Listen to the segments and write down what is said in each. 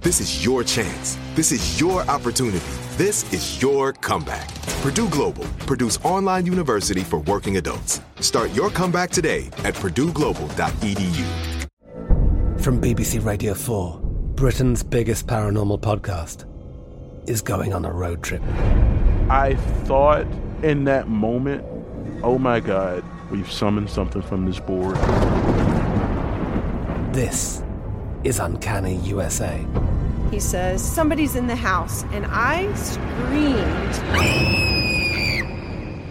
This is your chance. This is your opportunity. This is your comeback. Purdue Global, Purdue's online university for working adults. Start your comeback today at purdueglobal.edu. From BBC Radio 4, Britain's biggest paranormal podcast is going on a road trip. I thought in that moment, oh my God, we've summoned something from this board. This is Uncanny USA. He says, Somebody's in the house, and I screamed.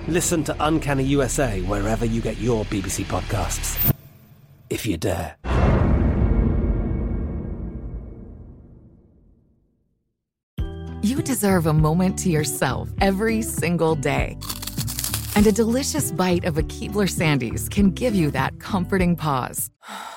Listen to Uncanny USA wherever you get your BBC podcasts, if you dare. You deserve a moment to yourself every single day. And a delicious bite of a Keebler Sandies can give you that comforting pause.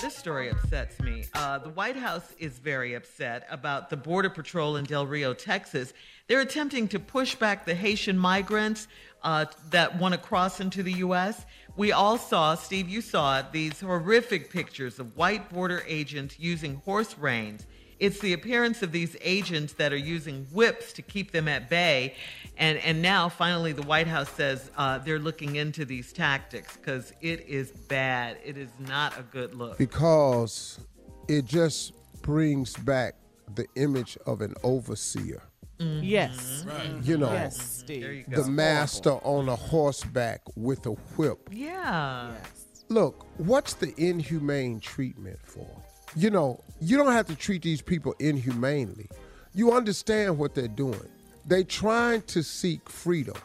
This story upsets me. Uh, the White House is very upset about the Border Patrol in Del Rio, Texas. They're attempting to push back the Haitian migrants uh, that want to cross into the U.S. We all saw, Steve, you saw it, these horrific pictures of white border agents using horse reins. It's the appearance of these agents that are using whips to keep them at bay. And, and now, finally, the White House says uh, they're looking into these tactics because it is bad. It is not a good look. Because it just brings back the image of an overseer. Mm-hmm. Yes. You know, Yes, Steve. the master on a horseback with a whip. Yeah. Yes. Look, what's the inhumane treatment for? You know, you don't have to treat these people inhumanely. You understand what they're doing. They trying to seek freedom.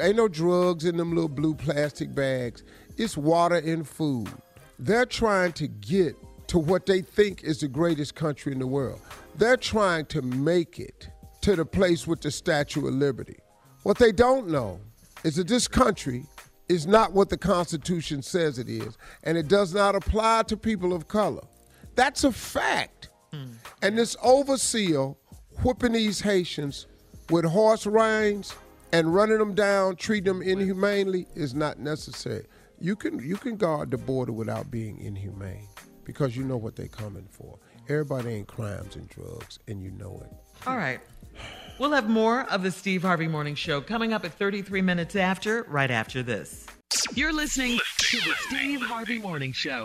Ain't no drugs in them little blue plastic bags. It's water and food. They're trying to get to what they think is the greatest country in the world. They're trying to make it to the place with the Statue of Liberty. What they don't know is that this country is not what the Constitution says it is, and it does not apply to people of color. That's a fact. Mm. And this overseer whipping these Haitians with horse reins and running them down, treating them inhumanely is not necessary. You can you can guard the border without being inhumane because you know what they're coming for. Everybody ain't crimes and drugs, and you know it. All right. We'll have more of the Steve Harvey Morning Show coming up at 33 minutes after, right after this. You're listening to the Steve Harvey Morning Show.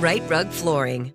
Rite Rug Flooring.